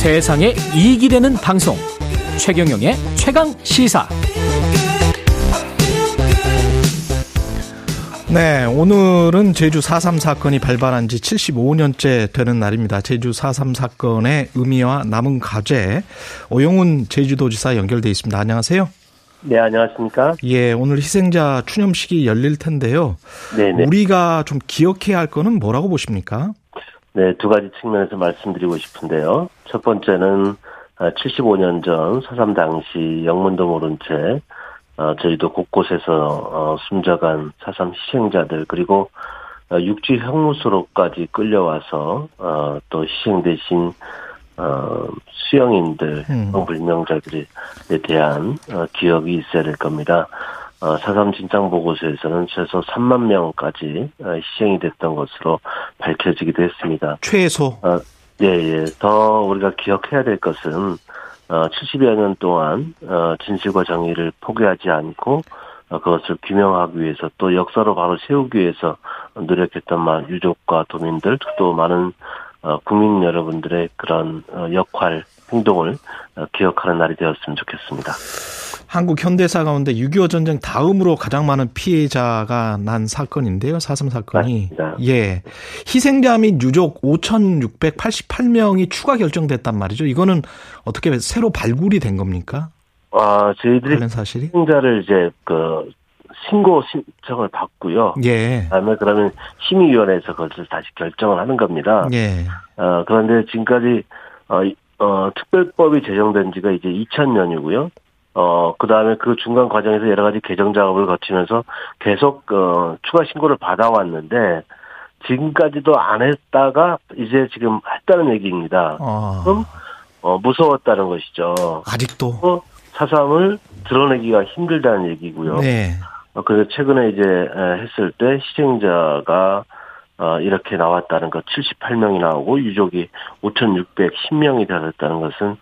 세상에 이익이 되는 방송 최경영의 최강 시사 네, 오늘은 제주 4.3 사건이 발발한 지 75년째 되는 날입니다. 제주 4.3 사건의 의미와 남은 과제, 오영훈 제주도지사 연결돼 있습니다. 안녕하세요. 네, 안녕하십니까? 예, 오늘 희생자 추념식이 열릴 텐데요. 네네. 우리가 좀 기억해야 할 거는 뭐라고 보십니까? 네, 두 가지 측면에서 말씀드리고 싶은데요. 첫 번째는 75년 전 사삼 당시 영문도 모른 채 어, 저희도 곳곳에서 어, 숨져간 사삼 희생자들 그리고 어, 육지 형무소로까지 끌려와서 어, 또 희생되신 어, 수영인들, 음. 불명자들에 대한 어, 기억이 있어야 될 겁니다. 어, 사삼 진장 보고서에서는 최소 3만 명까지 어, 희생이 됐던 것으로 밝혀지기도 했습니다. 최소. 어, 예, 예. 더 우리가 기억해야 될 것은 어, 70여 년 동안 어, 진실과 정의를 포기하지 않고 어, 그것을 규명하기 위해서 또 역사로 바로 세우기 위해서 노력했던 유족과 도민들 또 많은 어, 국민 여러분들의 그런 어, 역할, 행동을 어, 기억하는 날이 되었으면 좋겠습니다. 한국 현대사 가운데 6.25 전쟁 다음으로 가장 많은 피해자가 난 사건인데요. 사슴 사건이. 맞습니다. 예. 희생자 및 유족 5,688명이 추가 결정됐단 말이죠. 이거는 어떻게 새로 발굴이 된 겁니까? 아, 저희들이 사실이? 희생자를 이제 그 신고 신청을 받고요. 예. 그다음에 그러면 심의위원회에서 그것을 다시 결정을 하는 겁니다. 예. 어, 그런데 지금까지 어, 어, 특별법이 제정된 지가 이제 2000년이고요. 어, 그 다음에 그 중간 과정에서 여러 가지 개정 작업을 거치면서 계속, 어, 추가 신고를 받아왔는데, 지금까지도 안 했다가 이제 지금 했다는 얘기입니다. 어. 그럼, 어, 무서웠다는 것이죠. 아직도? 어, 사삼을 드러내기가 힘들다는 얘기고요. 네. 어, 그래서 최근에 이제 했을 때 희생자가 어, 이렇게 나왔다는 것 78명이 나오고 유족이 5,610명이 되었다는 것은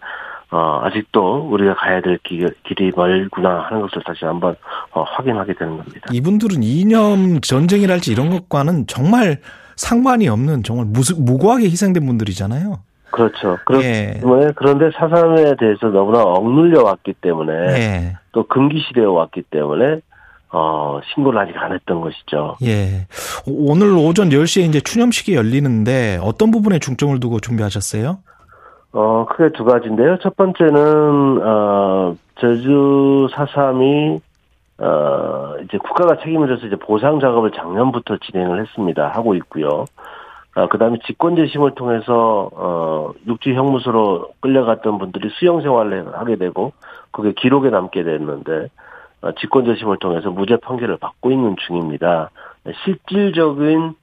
어, 아직도 우리가 가야 될 길, 길이 멀구나 하는 것을 다시 한번 어, 확인하게 되는 겁니다. 이분들은 이념 전쟁이랄지 이런 것과는 정말 상관이 없는 정말 무수, 무고하게 희생된 분들이잖아요. 그렇죠. 그렇기 예. 그런데 사삼에 대해서 너무나 억눌려 왔기 때문에 예. 또 금기시되어 왔기 때문에 어, 신고를 아직 안 했던 것이죠. 예. 오늘 오전 10시에 이제 추념식이 열리는데 어떤 부분에 중점을 두고 준비하셨어요? 어, 크게 두 가지인데요. 첫 번째는, 어, 제주 사삼이, 어, 이제 국가가 책임을 져서 이제 보상 작업을 작년부터 진행을 했습니다. 하고 있고요. 어, 그 다음에 직권재심을 통해서, 어, 육지 형무소로 끌려갔던 분들이 수용 생활을 하게 되고, 그게 기록에 남게 됐는데, 어, 직권재심을 통해서 무죄 판결을 받고 있는 중입니다. 실질적인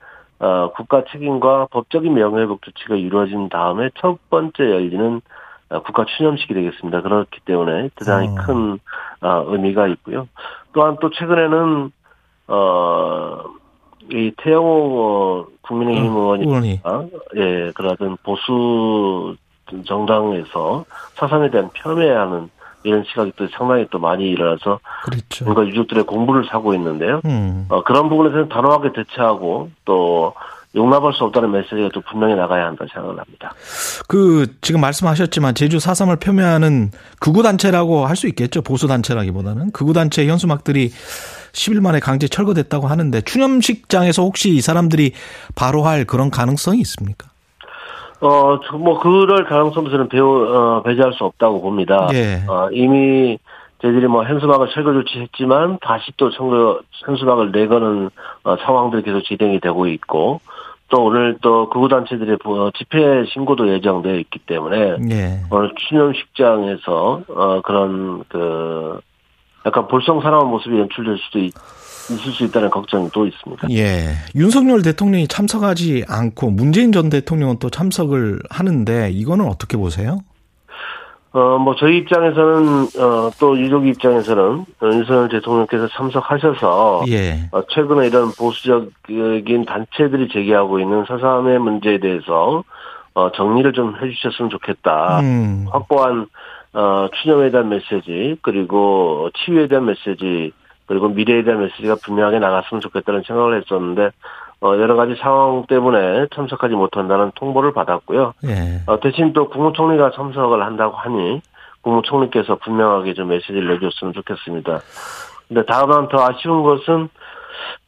어, 국가 책임과 법적인 명예회복 조치가 이루어진 다음에 첫 번째 열리는 어, 국가 추념식이 되겠습니다. 그렇기 때문에 대단히 어. 큰 어, 의미가 있고요. 또한 또 최근에는 어, 이 태영호 국민의힘 어, 의원이 예 그러던 보수 정당에서 사상에 대한 폄훼하는 이런 시각이 또 상당히 또 많이 일어나서 그렇죠. 뭔가 유족들의 공부를 사고 있는데요. 음. 어, 그런 부분에서는 단호하게 대처하고 또 용납할 수 없다는 메시지가 또 분명히 나가야 한다 생각을 합니다. 그 지금 말씀하셨지만 제주 사삼을 폄훼하는 극우 단체라고 할 수 있겠죠. 보수 단체라기보다는 극우 단체 현수막들이 10일 만에 강제 철거됐다고 하는데 추념식장에서 혹시 이 사람들이 바로 할 그런 가능성이 있습니까? 어, 뭐, 그럴 가능성도 저는 배우, 어, 배제할 수 없다고 봅니다. 예. 어, 이미 저희들이 뭐 현수막을 철거 조치했지만 다시 또 청거, 현수막을 내거는 어, 상황들이 계속 진행이 되고 있고 또 오늘 또 극우단체들의 어, 집회 신고도 예정되어 있기 때문에 예. 오늘 추념식장에서 어, 그런 그 약간 볼썽사나운 모습이 연출될 수도 있, 있을 수 있다는 걱정이 또 있습니다. 예. 윤석열 대통령이 참석하지 않고 문재인 전 대통령은 또 참석을 하는데 이거는 어떻게 보세요? 어, 뭐, 저희 입장에서는, 어, 또 유족 입장에서는 윤석열 대통령께서 참석하셔서, 예. 어, 최근에 이런 보수적인 단체들이 제기하고 있는 사삼의 문제에 대해서, 어, 정리를 좀 해주셨으면 좋겠다. 음. 확고한, 어, 추념에 대한 메시지, 그리고 치유에 대한 메시지, 그리고 미래에 대한 메시지가 분명하게 나갔으면 좋겠다는 생각을 했었는데 어, 여러 가지 상황 때문에 참석하지 못한다는 통보를 받았고요. 예. 어, 대신 또 국무총리가 참석을 한다고 하니 국무총리께서 분명하게 좀 메시지를 내줬으면 좋겠습니다. 근데 다만 더 아쉬운 것은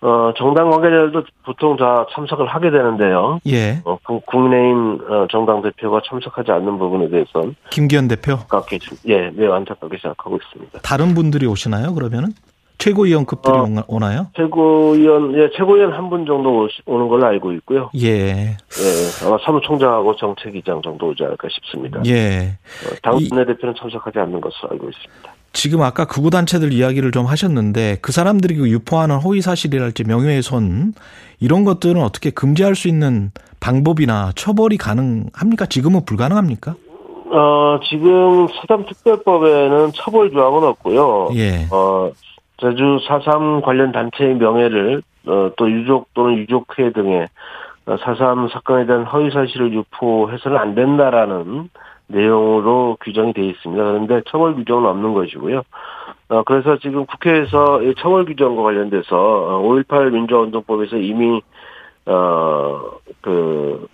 어, 정당 관계자들도 보통 다 참석을 하게 되는데요. 예. 어, 국, 국민의힘 어, 정당 대표가 참석하지 않는 부분에 대해서는 김기현 대표. 안타깝게 좀, 예, 매우 안타깝게 생각하고 있습니다. 다른 분들이 오시나요? 그러면은 최고위원급들이 어. 오나- 오나요? 최고위원, 예, 최고위원 한 분 정도 오는 걸로 알고 있고요. 예. 예, 아마 사무총장하고 정책위장 정도 오지 않을까 싶습니다. 예. 어, 당내 대표는 참석하지 않는 것으로 알고 있습니다. 지금 아까 극우 단체들 이야기를 좀 하셨는데 그 사람들이 그 유포하는 허위 사실이랄지 명예훼손 이런 것들은 어떻게 금지할 수 있는 방법이나 처벌이 가능합니까? 지금은 불가능합니까? 어, 지금 사담특별법에는 처벌 조항은 없고요. 예. 어, 제주 4.3 관련 단체의 명예를, 어, 또 유족 또는 유족회 등의 4.3 사건에 대한 허위사실을 유포해서는 안 된다라는 내용으로 규정이 되어 있습니다. 그런데 처벌 규정은 없는 것이고요. 어, 그래서 지금 국회에서 이 처벌 규정과 관련돼서 5.18 민주화운동법에서 이미, 어, 그,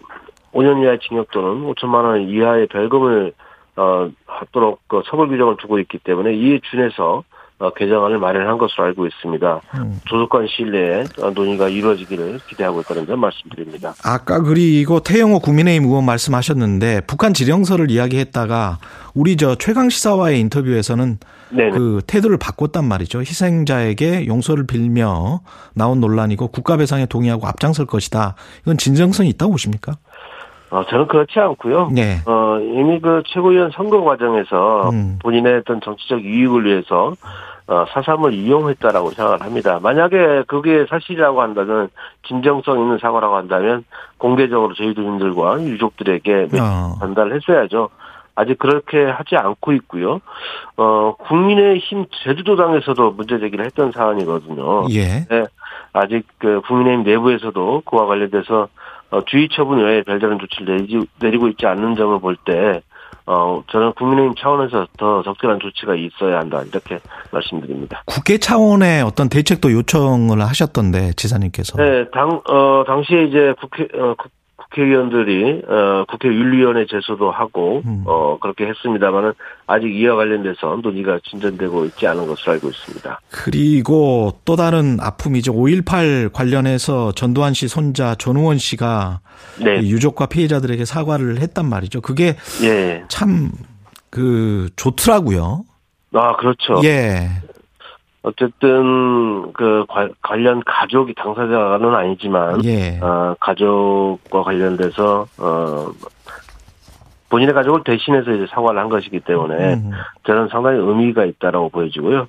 5년 이하의 징역 또는 5천만 원 이하의 별금을 어, 하도록 그 처벌 규정을 두고 있기 때문에 이에 준해서 어, 개정안을 마련한 것으로 알고 있습니다. 음. 조속한 시일 내에 어, 논의가 이루어지기를 기대하고 있다는 점 말씀드립니다. 아까 그리고 태영호 국민의힘 의원 말씀하셨는데 북한 지령서를 이야기했다가 우리 저 최강 시사와의 인터뷰에서는 네, 그 태도를 바꿨단 말이죠. 희생자에게 용서를 빌며 나온 논란이고 국가 배상에 동의하고 앞장설 것이다. 이건 진정성이 있다고 보십니까? 어, 저는 그렇지 않고요. 네. 어, 이미 그 최고위원 선거 과정에서 음. 본인의 어떤 정치적 이익을 위해서 어, 사삼을 이용했다라고 생각을 합니다. 만약에 그게 사실이라고 한다면 진정성 있는 사과라고 한다면 공개적으로 저희 주민들과 유족들에게 어. 전달을 했어야죠. 아직 그렇게 하지 않고 있고요. 어, 국민의힘 제주도당에서도 문제 제기를 했던 사안이거든요. 예. 네, 아직 그 국민의힘 내부에서도 그와 관련돼서 어, 주의 처분 외에 별다른 조치를 내지, 내리고 있지 않는 점을 볼 때, 어, 저는 국민의힘 차원에서 더 적절한 조치가 있어야 한다. 이렇게 말씀드립니다. 국회 차원의 어떤 대책도 요청을 하셨던데 지사님께서. 네, 당, 어, 당시에 이제 국회, 어, 국, 국회의원들이, 어, 국회 윤리위원회 제소도 하고, 음. 어, 그렇게 했습니다만은 아직 이와 관련돼서 논의가 진전되고 있지 않은 것으로 알고 있습니다. 그리고 또 다른 아픔이죠. 5.18 관련해서 전두환 씨 손자 전우원 씨가 네. 유족과 피해자들에게 사과를 했단 말이죠. 그게 예. 참그 좋더라고요. 아, 그렇죠. 예. 어쨌든 그 관- 관련 가족이 당사자는 아니지만 예. 어, 가족과 관련돼서 어 본인의 가족을 대신해서 이제 사과를 한 것이기 때문에 음. 저는 상당히 의미가 있다라고 보여지고요.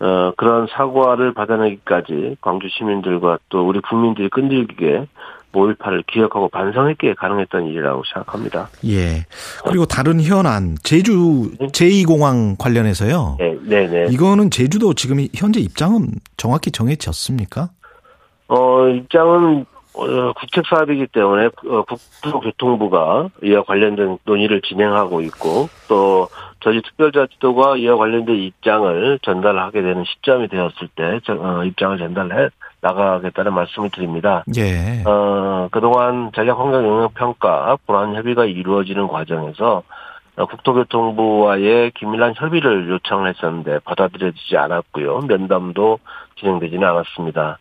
어 그런 사과를 받아내기까지 광주 시민들과 또 우리 국민들이 끈질기게 5.18을 기억하고 반성했기에 가능했던 일이라고 생각합니다. 예. 그리고 다른 현안 제주 제2공항 관련해서요. 네, 네, 네. 이거는 제주도 지금 현재 입장은 정확히 정해졌습니까? 어, 입장은 어, 국책 사업이기 때문에 어, 국토교통부가 이와 관련된 논의를 진행하고 있고 또 저희 특별자치도가 이와 관련된 입장을 전달하게 되는 시점이 되었을 때 저- 어, 입장을 전달해 나가겠다는 말씀을 드립니다. 예. 어, 그동안 전략 환경 영역 평가 불안 협의가 이루어지는 과정에서 어, 국토교통부와의 긴밀한 협의를 요청을 했었는데 받아들여지지 않았고요. 면담도 진행되지는 않았습니다.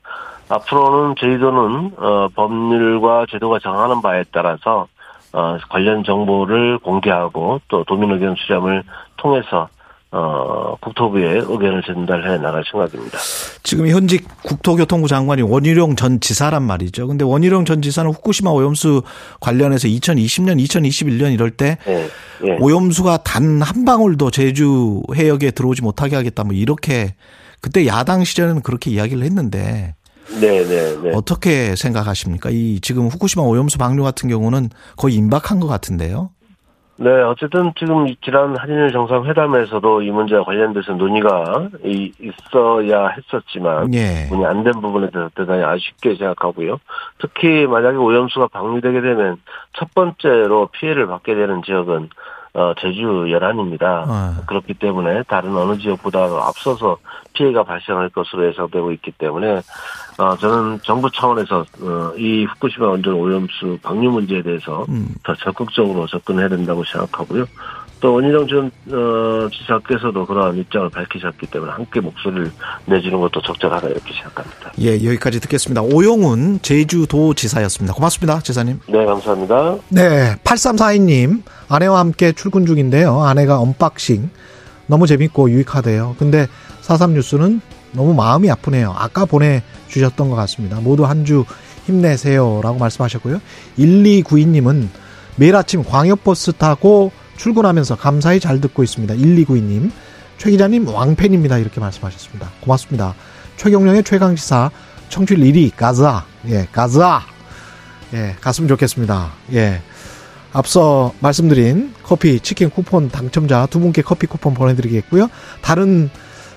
앞으로는 저희도는 어, 법률과 제도가 정하는 바에 따라서 어, 관련 정보를 공개하고 또 도민 의견 수렴을 통해서 어, 국토부에 의견을 전달해 나갈 생각입니다. 지금 현직 국토교통부 장관이 원희룡 전 지사란 말이죠. 근데 원희룡 전 지사는 후쿠시마 오염수 관련해서 2020년, 2021년 이럴 때 예, 예. 오염수가 단 한 방울도 제주 해역에 들어오지 못하게 하겠다 뭐 이렇게 그때 야당 시절에는 그렇게 이야기를 했는데 네, 네, 네. 어떻게 생각하십니까? 이 지금 후쿠시마 오염수 방류 같은 경우는 거의 임박한 것 같은데요. 네, 어쨌든 지금 이 지난 한일 정상회담에서도 이 문제와 관련돼서 논의가 이- 있어야 했었지만 예. 논의 안 된 부분에 대해서 대단히 아쉽게 생각하고요. 특히 만약에 오염수가 방류되게 되면 첫 번째로 피해를 받게 되는 지역은 어, 제주 열한입니다. 아. 그렇기 때문에 다른 어느 지역보다 앞서서 피해가 발생할 것으로 예상되고 있기 때문에 어, 저는 정부 차원에서 어, 이 후쿠시마 원전 오염수 방류 문제에 대해서 음. 더 적극적으로 접근해야 된다고 생각하고요. 또 원희룡 전 어, 지사께서도 그러한 입장을 밝히셨기 때문에 함께 목소리를 내주는 것도 적절하다 이렇게 생각합니다. 예, 여기까지 듣겠습니다. 오영훈 제주도 지사였습니다. 고맙습니다, 지사님. 네, 감사합니다. 네, 8342님 아내와 함께 출근 중인데요. 아내가 unboxing 너무 재밌고 유익하대요. 근데 43 뉴스는 너무 마음이 아프네요. 아까 보내주셨던 것 같습니다. 모두 한 주 힘내세요 라고 말씀하셨고요. 1292님은 매일 아침 광역버스 타고 출근하면서 감사히 잘 듣고 있습니다. 1292님. 최 기자님 왕팬입니다. 이렇게 말씀하셨습니다. 고맙습니다. 최경령의 최강시사 청취율 1위 가자. 예, 가자. 예, 갔으면 좋겠습니다. 예. 앞서 말씀드린 커피, 치킨 쿠폰 당첨자 두 분께 커피 쿠폰 보내드리겠고요. 다른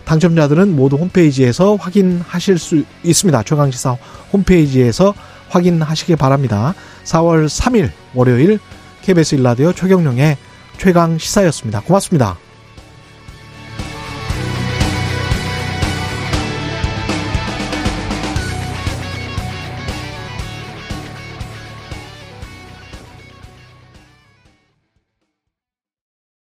당첨자들은 모두 홈페이지에서 확인하실 수 있습니다. 최강시사 홈페이지에서 확인하시기 바랍니다. 4월 3일 월요일 KBS 일라디오 최경령의 최강 시사였습니다. 고맙습니다.